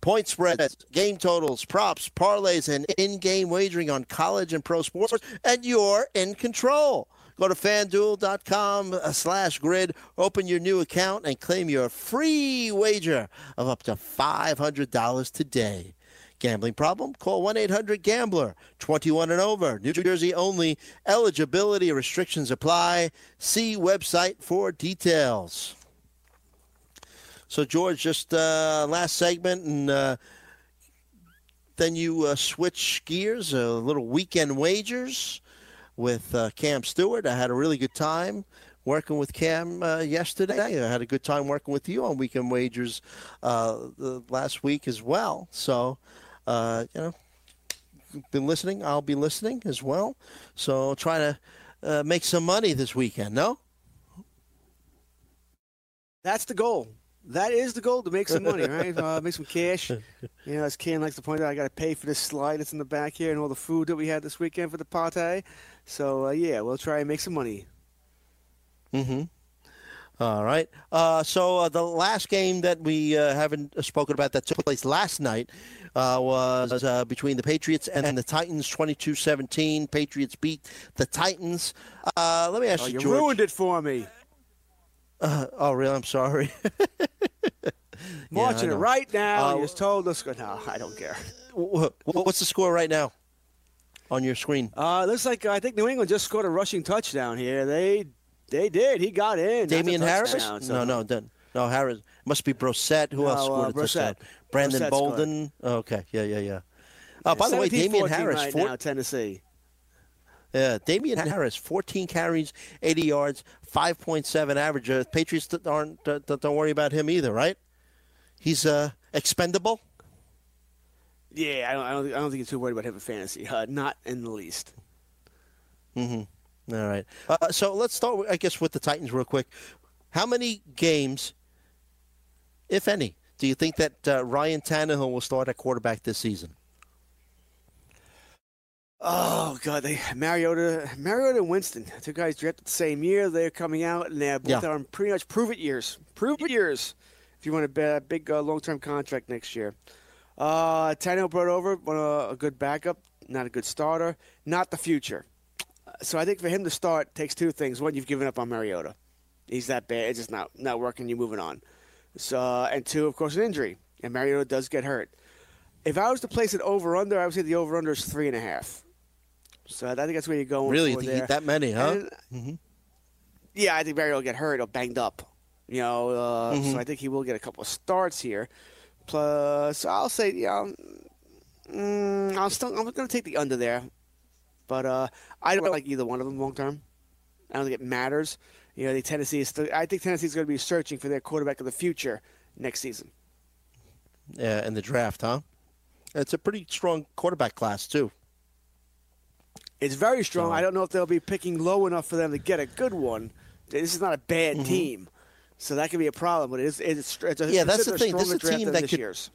Point spreads, game totals, props, parlays, and in-game wagering on college and pro sports, and you're in control. Go to fanduel.com slash grid, open your new account, and claim your free wager of up to $500 today. Gambling problem? Call 1 800 Gambler. 21 and over. New Jersey only. Eligibility restrictions apply. See website for details. So, George, just uh, last segment, and uh, then you uh, switch gears, a little weekend wagers with uh, Cam Stewart. I had a really good time working with Cam uh, yesterday. I had a good time working with you on weekend wagers uh, last week as well. So, uh, you know, been listening. I'll be listening as well. So, try to uh, make some money this weekend. No. That's the goal. That is the goal to make some money, right? Uh, make some cash. You know, as Ken likes to point out, I got to pay for this slide that's in the back here and all the food that we had this weekend for the party. So uh, yeah, we'll try and make some money. Mm-hmm. All right. Uh, so uh, the last game that we uh, haven't spoken about that took place last night uh, was uh, between the Patriots and the Titans, 22-17. Patriots beat the Titans. Uh, let me ask Oh, you, you George. ruined it for me. Uh, oh, really? I'm sorry. Watching I it right now. You just told us. No, I don't care. Wh- wh- What's the score right now on your screen? Uh, looks like I think New England just scored a rushing touchdown here. They they did. He got in. Damien Harris? touchdown, so- No, no, done. No, Harris. Must be Brissett. Who else No, scored uh, a touchdown? Brandon Brissett Bolden. Oh, okay. Yeah, yeah, yeah. Uh, by the way, Damien Harris, right four- now, Tennessee. Yeah, Damien Harris, 14 carries, 80 yards, 5.7 average. Uh, Patriots th- aren't uh, don't worry about him either, right? He's uh, expendable. Yeah, I don't, I don't, I don't think you're too worried about him in fantasy. Uh, not in the least. All right. Uh, so let's start, I guess, with the Titans real quick. How many games, if any, do you think that uh, Ryan Tannehill will start at quarterback this season? Oh God, they Mariota, Mariota and Winston, two guys drafted the same year. They're coming out and they're both Yeah. on pretty much prove it years. Prove it years. If you want a big uh, long term contract next year, uh, Tannehill brought over uh, a good backup, not a good starter, not the future. So I think for him to start takes two things. One, you've given up on Mariota. He's that bad. It's just not not working. You're moving on. So and two, of course, an injury. And Mariota does get hurt. If I was to place it over under, I would say the over under is three and a half. So I think that's where you're going. Really? for You think there. that many, huh? And- Yeah, I think Barry will get hurt or banged up. You know, uh, Mm-hmm. so I think he will get a couple of starts here. Plus, I'll say, yeah, mm, I'll still I'm going to take the under there, but uh, I don't like either one of them long term. I don't think it matters. You know, the Tennessee is still. I think Tennessee is going to be searching for their quarterback of the future next season. Yeah, in the draft, huh? It's a pretty strong quarterback class, too. It's very strong. I don't know if they'll be picking low enough for them to get a good one. This is not a bad Mm-hmm. team, so that could be a problem. But it's it's, it's a, Yeah, that's considered the thing. This is a team that could- year's.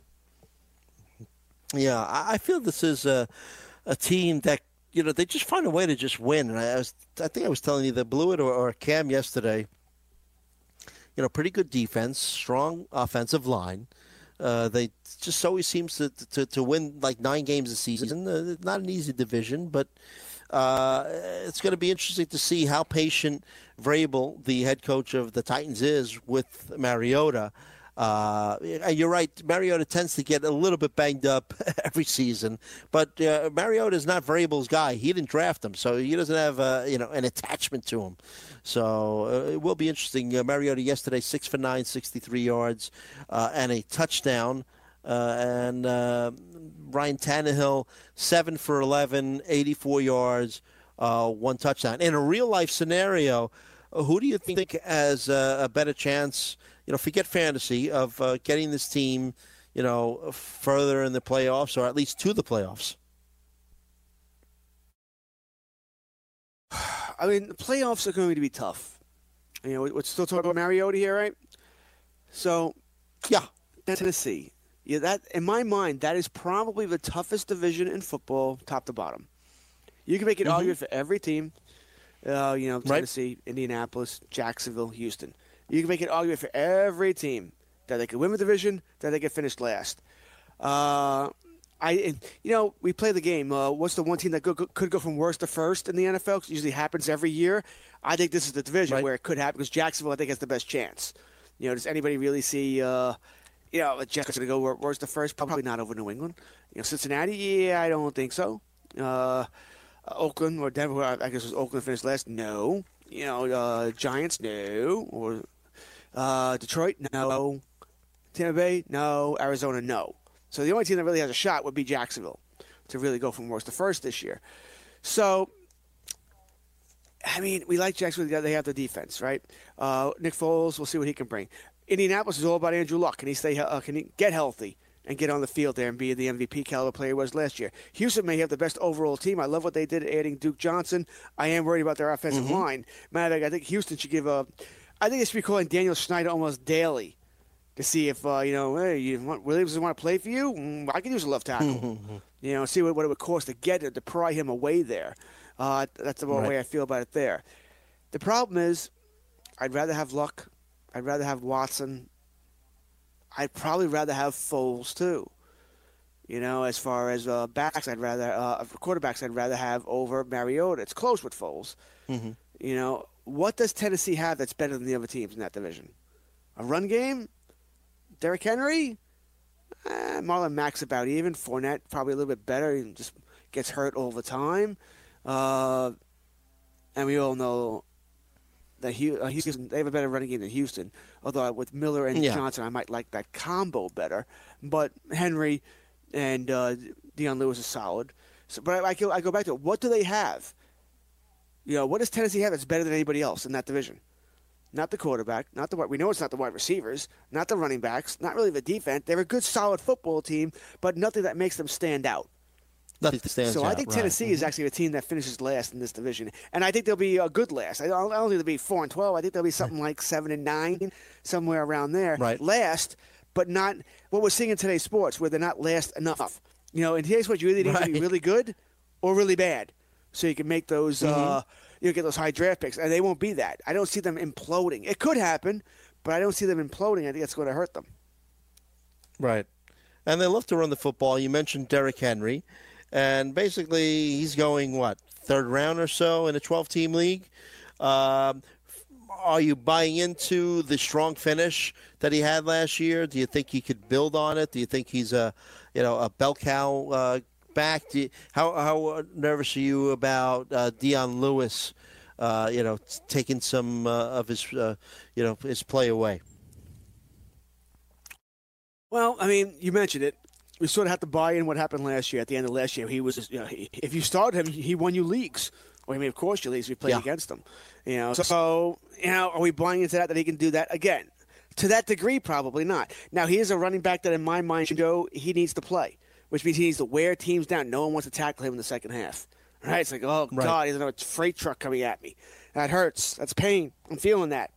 Yeah, I I feel this is a, a team that you know they just find a way to just win. And I was, I think I was telling you that Blewett or, or Cam yesterday. You know, pretty good defense, strong offensive line. Uh, they just always seems to, to to win like nine games a season. Uh, not an easy division, but uh, it's going to be interesting to see how patient Vrabel, the head coach of the Titans, is with Mariota. Uh, you're right. Mariota tends to get a little bit banged up every season, but uh, Mariota is not Vrabel's guy. He didn't draft him, so he doesn't have uh, you know an attachment to him. So uh, it will be interesting. Uh, Mariota yesterday, six for nine, 63 yards, uh, and a touchdown. Uh, and Ryan Tannehill, seven for 11, 84 yards, one touchdown. In a real life scenario, who do you think has a better chance? You know, forget fantasy of uh, getting this team, you know, further in the playoffs or at least to the playoffs. I mean, the playoffs are going to be tough. You know, we're still talking about Mariota here, right? So, Yeah, Tennessee. Yeah, that in my mind, that is probably the toughest division in football, top to bottom. You can make an argument for every team. Uh, you know, Mm-hmm. Right. Tennessee, Indianapolis, Jacksonville, Houston. You can make an argument for every team that they could win the division, that they could finish last. Uh, I, you know, we play the game. Uh, what's the one team that go, go- could go from worst to first in the NFL? it usually happens every year. I think this is the division Right. where it could happen because Jacksonville, I think, has the best chance. You know, does anybody really see, uh, you know, the Jets going to go wor- worst to first? Probably not over New England. You know, Cincinnati, yeah, I don't think so. Uh, Oakland or Denver, I I guess was Oakland finished last. No. You know, uh, Giants, no. Or uh, Detroit, no. Tampa Bay, no. Arizona, no. So the only team that really has a shot would be Jacksonville to really go from worst to first this year. So, I mean, we like Jacksonville. They have the defense, right? Uh, Nick Foles, we'll see what he can bring. Indianapolis is all about Andrew Luck. Can he stay? Uh, can he get healthy and get on the field there and be the MVP caliber player he was last year? Houston may have the best overall team. I love what they did adding Duke Johnson. I am worried about their offensive line. Matter of fact, I think Houston should give a. I think they should be calling Daniel Snyder almost daily to see if uh, you know, hey, you want, Williams want to play for you? Mm, I can use a left tackle. you know, see what, what it would cost to get it to pry him away there. Uh, that's the Right. way I feel about it there. The problem is, I'd rather have Luck. I'd rather have Watson. I'd probably rather have Foles too. You know, as far as uh, backs, I'd rather uh, quarterbacks. I'd rather have over Mariota. It's close with Foles. You know, what does Tennessee have that's better than the other teams in that division? A run game? Derrick Henry? Eh, Marlon Mack's about even. Fournette probably a little bit better. He just gets hurt all the time. Uh, and we all know that uh, Houston they have a better running game than Houston. Although with Miller and Yeah. Johnson, I might like that combo better. But Henry and uh, Dion Lewis is solid. So, but I, I, go, I go back to it. what do they have? You know, what does Tennessee have that's better than anybody else in that division? not the quarterback, not the wide. We know it's not the wide receivers, not the running backs, not really the defense. They're a good, solid football team, but nothing that makes them stand out. Nothing stands So I out, think right. Mm-hmm. Tennessee is actually a team that finishes last in this division, and I think they'll be a good last. I don't, I don't think they'll be four and twelve. I think they'll be something like seven and nine, somewhere around there. Right. Last, but not what we're seeing in today's sports, where they're not last enough. You know, and here's what you either need to be really good or really bad, so you can make those. Mm-hmm. Uh, you get those high draft picks, and they won't be that. I don't see them imploding. It could happen, but I don't see them imploding. I think it's going to hurt them. Right. And they love to run the football. You mentioned Derrick Henry. And basically, he's going, what, third round or so in a 12 team league? Um, are you buying into the strong finish that he had last year? Do you think he could build on it? Do you think he's a, you know, a bell cow uh, back? You, how how nervous are you about uh, Dion Lewis? Uh, you know, t- taking some uh, of his, uh, you know, his play away. Well, I mean, you mentioned it. We sort of have to buy in what happened last year. At the end of last year, he was, you know, he, if you started him, he won you leagues. Or he may have cost you leagues We played Yeah. against him. You know, so, you know, are we buying into that, that he can do that again? To that degree, probably not. Now, he is a running back that, in my mind, Joe, he needs to play, which means he needs to wear teams down. No one wants to tackle him in the second half. Right? It's like, oh, Right. God, he's another freight truck coming at me. That hurts. That's pain. I'm feeling that.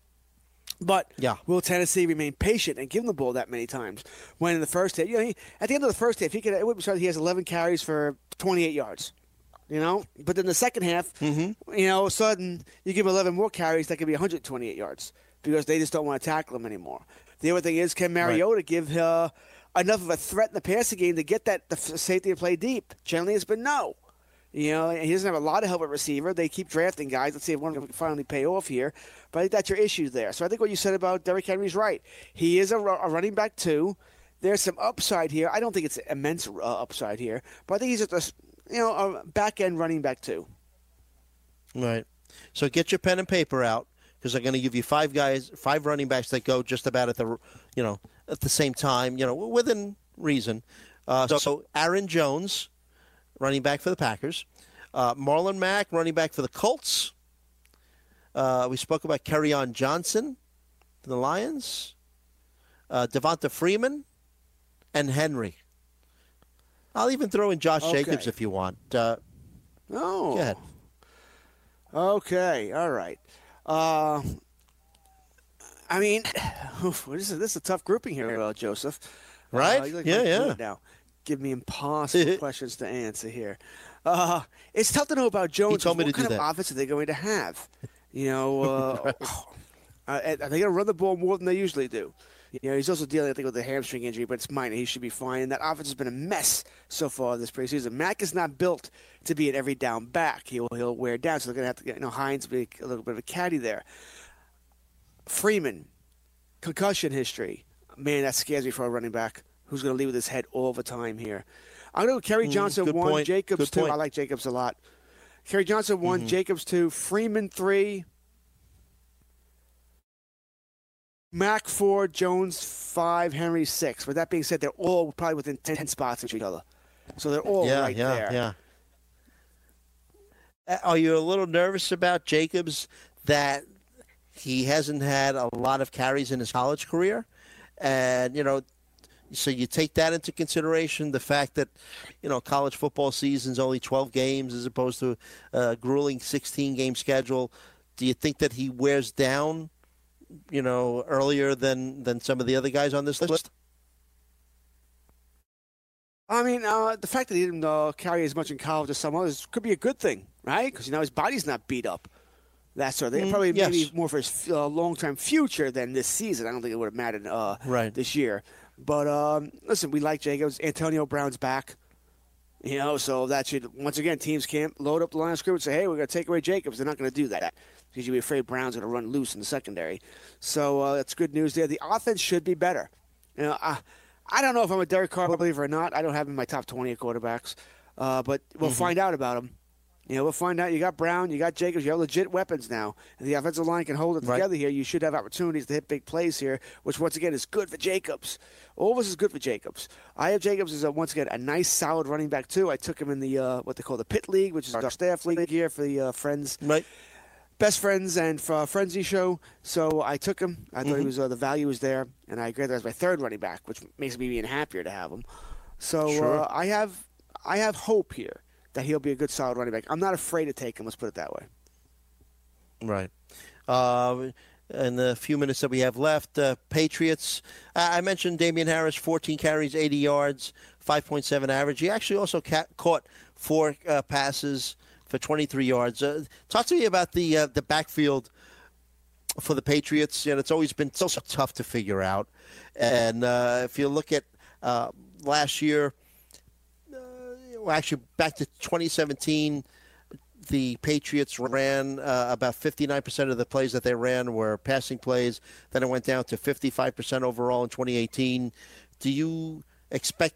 But Yeah. will Tennessee remain patient and give him the ball that many times? When in the first half, you know, he, at the end of the first half, he could it would be sorry, he has 11 carries for 28 yards. You know, but then the second half, Mm-hmm. you know, all of a sudden you give him 11 more carries, that could be 128 yards because they just don't want to tackle him anymore. The other thing is, can Mariota give uh, enough of a threat in the passing game to get that the safety to play deep? Generally, it's been no. You know, he doesn't have a lot of help at receiver. They keep drafting guys. Let's see if one of them can finally pay off here. But I think that's your issue there. So I think what you said about Derrick Henry is right. He is a, a running back too. There's some upside here. I don't think it's immense uh, upside here, but I think he's just a you know a back end running back too. Right. So get your pen and paper out because I'm going to give you five guys, five running backs that go just about at the, you know, at the same time, you know, within reason. Uh, so, Aaron Jones, running back for the Packers. Uh, Marlon Mack, running back for the Colts. Uh, we spoke about on Johnson, for the Lions. Uh, Devonta Freeman, and Henry. I'll even throw in Josh Okay. Jacobs if you want. Uh, Oh, go ahead. Okay, all right. Uh, I mean, oof, this is this is a tough grouping here, uh, Joseph. Right? Uh, like Yeah, yeah. Now, give me impossible questions to answer here. Uh, it's tough to know about Jones. told me what to do kind of that. offense are they going to have? You know, uh, uh, are they going to run the ball more than they usually do? You know, he's also dealing, I think, with a hamstring injury, but it's minor. He should be fine. And That offense has been a mess so far this preseason. Mack is not built to be an every down back. He'll he'll wear down, so they're going to have to get you know Hines be a little bit of a caddy there. Freeman, concussion history. Man, that scares me for a running back who's going to leave with his head all the time here. I'm going to Kerry mm, Johnson good one, point. Jacobs Good two. point. I like Jacobs a lot. Kerryon Johnson one, mm-hmm. Jacobs two, Freeman three, Mack four, Jones five, Henry six. With that being said, they're all probably within ten spots of each other, so they're all yeah, right yeah, there. yeah. Are you a little nervous about Jacobs that he hasn't had a lot of carries in his college career? And, you know, so you take that into consideration the fact that, you know, college football season's only 12 games as opposed to a grueling 16 game schedule. Do you think that he wears down, you know, earlier than, than some of the other guys on this list? I mean, uh, the fact that he didn't uh, carry as much in college as some others could be a good thing, right? Because you know his body's not beat up. That sort of thing. Mm, Probably yes. maybe more for his uh, long-term future than this season. I don't think it would have mattered uh, Right. this year. But um, listen, we like Jacobs. Antonio Brown's back. You know, so that should once again teams can't load up the line of scrimmage and say, "Hey, we're going to take away Jacobs." They're not going to do that because you'd be afraid Brown's going to run loose in the secondary. So uh, that's good news there. The offense should be better. You know, I, I don't know if I'm a Derek Carr believer or not. I don't have him in my top 20 of quarterbacks, uh, but we'll find out about him. You know, we'll find out. You got Brown, you got Jacobs, you have legit weapons now, and the offensive line can hold it Right. together here. You should have opportunities to hit big plays here, which once again is good for Jacobs. All this is good for Jacobs. I have Jacobs as a, once again a nice, solid running back too. I took him in the uh, what they call the pit league, which is our staff league here for the uh, friends. Right. best friends and for frenzy show. So I took him. I thought he was uh, the value was there, and I graded him as my third running back, which makes me even happier to have him. So Sure. uh, I have I have hope here that he'll be a good solid running back. I'm not afraid to take him. Let's put it that way. Right. Uh, in the few minutes that we have left, uh, Patriots. I mentioned Damien Harris, 14 carries, 80 yards, 5.7 average. He actually also ca- caught four uh, passes for 23 yards. Uh, talk to me about the uh, the backfield for the Patriots. You know, it's always been so, so tough to figure out. And uh, if you look at uh, last year, well, actually back to 2017 the Patriots ran uh, about 59% of the plays that they ran were passing plays. Then it went down to 55% overall in 2018. Do you expect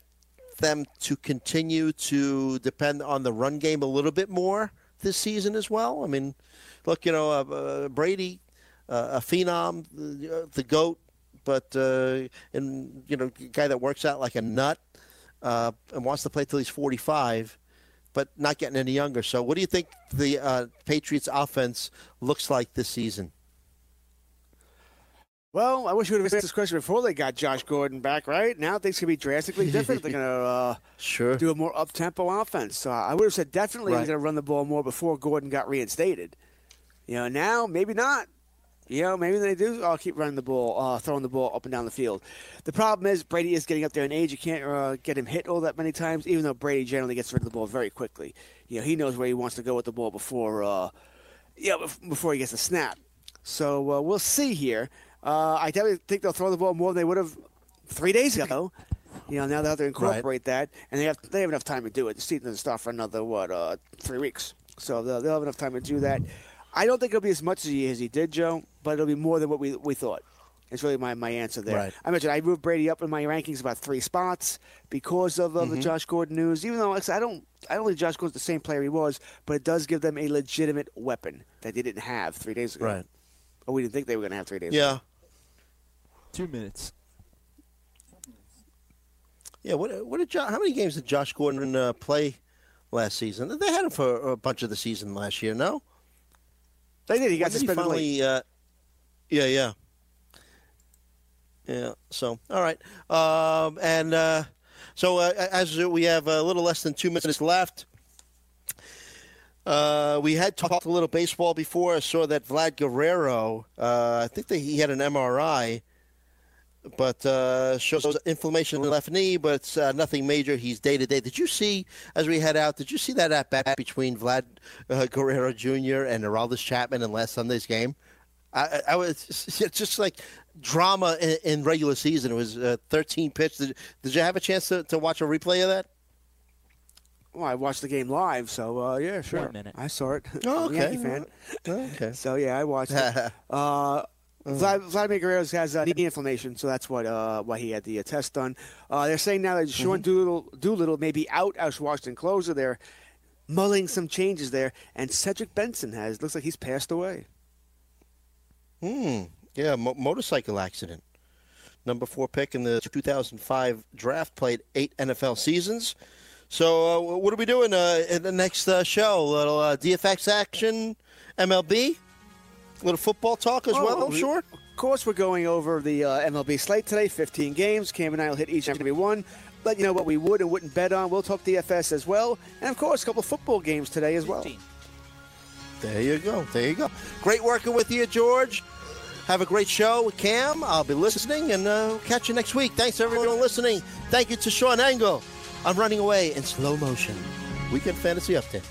them to continue to depend on the run game a little bit more this season as well? I mean, look, you know, uh, uh, Brady, uh, a phenom, uh, the GOAT, but, uh, and, you know, guy that works out like a nut uh, and wants to play till he's 45 but not getting any younger. So, what do you think the uh, Patriots' offense looks like this season? Well, I wish we would have asked this question before they got Josh Gordon back. Right now, things could be drastically different. They're going to uh, Sure. do a more up tempo offense. So I would have said definitely Right. he's going to run the ball more before Gordon got reinstated. You know, now maybe not. You know, maybe they do uh, keep running the ball, uh, throwing the ball up and down the field. The problem is Brady is getting up there in age. You can't uh, get him hit all that many times, even though Brady generally gets rid of the ball very quickly. You know, he knows where he wants to go with the ball before, uh, before he gets a snap. So uh, we'll see here. Uh, I definitely think they'll throw the ball more than they would have three days ago. You know, now they have to incorporate that, and they have they have enough time to do it. The season doesn't start for another what uh, three weeks, so they'll, they'll have enough time to do that. I don't think it'll be as much as he, as he did, Joe, but it'll be more than what we we thought. It's really my, my answer there. Right. I mentioned I moved Brady up in my rankings about three spots because of uh, the Josh Gordon news. Even though like I don't I don't think Josh Gordon's the same player he was, but it does give them a legitimate weapon that they didn't have three days ago. Right. Or we didn't think they were going to have three days ago. Yeah. Two minutes. Yeah. What, what did jo- how many games did Josh Gordon uh, play last season? They had him for a bunch of the season last year, no? They did. He got When did he suspended finally, uh, yeah, yeah. Yeah. So, all right. Um, and uh, so, uh, as we have a little less than two minutes left, uh, we had talked a little baseball before. I saw that Vlad Guerrero, uh, I think that he had an MRI, but uh, shows inflammation in the left knee, but it's uh, nothing major. He's day to day. Did you see, as we head out, did you see that at bat between Vlad uh, Guerrero Jr. and Aroldis Chapman in last Sunday's game? I, I I was it's just like drama in, in regular season. It was uh, 13 pitch. Did, did you have a chance to, to watch a replay of that? Well, I watched the game live, so uh, yeah, sure. One minute. I saw it. Oh, I'm a okay. Yankee fan. Okay. So yeah, I watched it. uh, Vlad, Vladimir Guerrero has uh, knee inflammation, so that's what uh, why he had the uh, test done. Uh, they're saying now that Sean Doolittle, Doolittle may be out as Washington closer. They're mulling some changes there, and Cedric Benson has looks like he's passed away. Hmm. Yeah, mo- motorcycle accident. Number four pick in the 2005 draft, played eight NFL seasons. So, uh, what are we doing uh, in the next uh, show? A little uh, DFS action, MLB, a little football talk as Oh, well, I'm we- sure. Of course, we're going over the uh, MLB slate today. 15 games. Cam and I will hit each and every one. Let you know what we would and wouldn't bet on. We'll talk DFS as well, and of course, a couple of football games today as well. 15. There you go. There you go. Great working with you, George. Have a great show with Cam. I'll be listening, and uh, catch you next week. Thanks, everyone, listening. Thank you to Sean Engel. I'm running away in slow motion. Weekend Fantasy Update.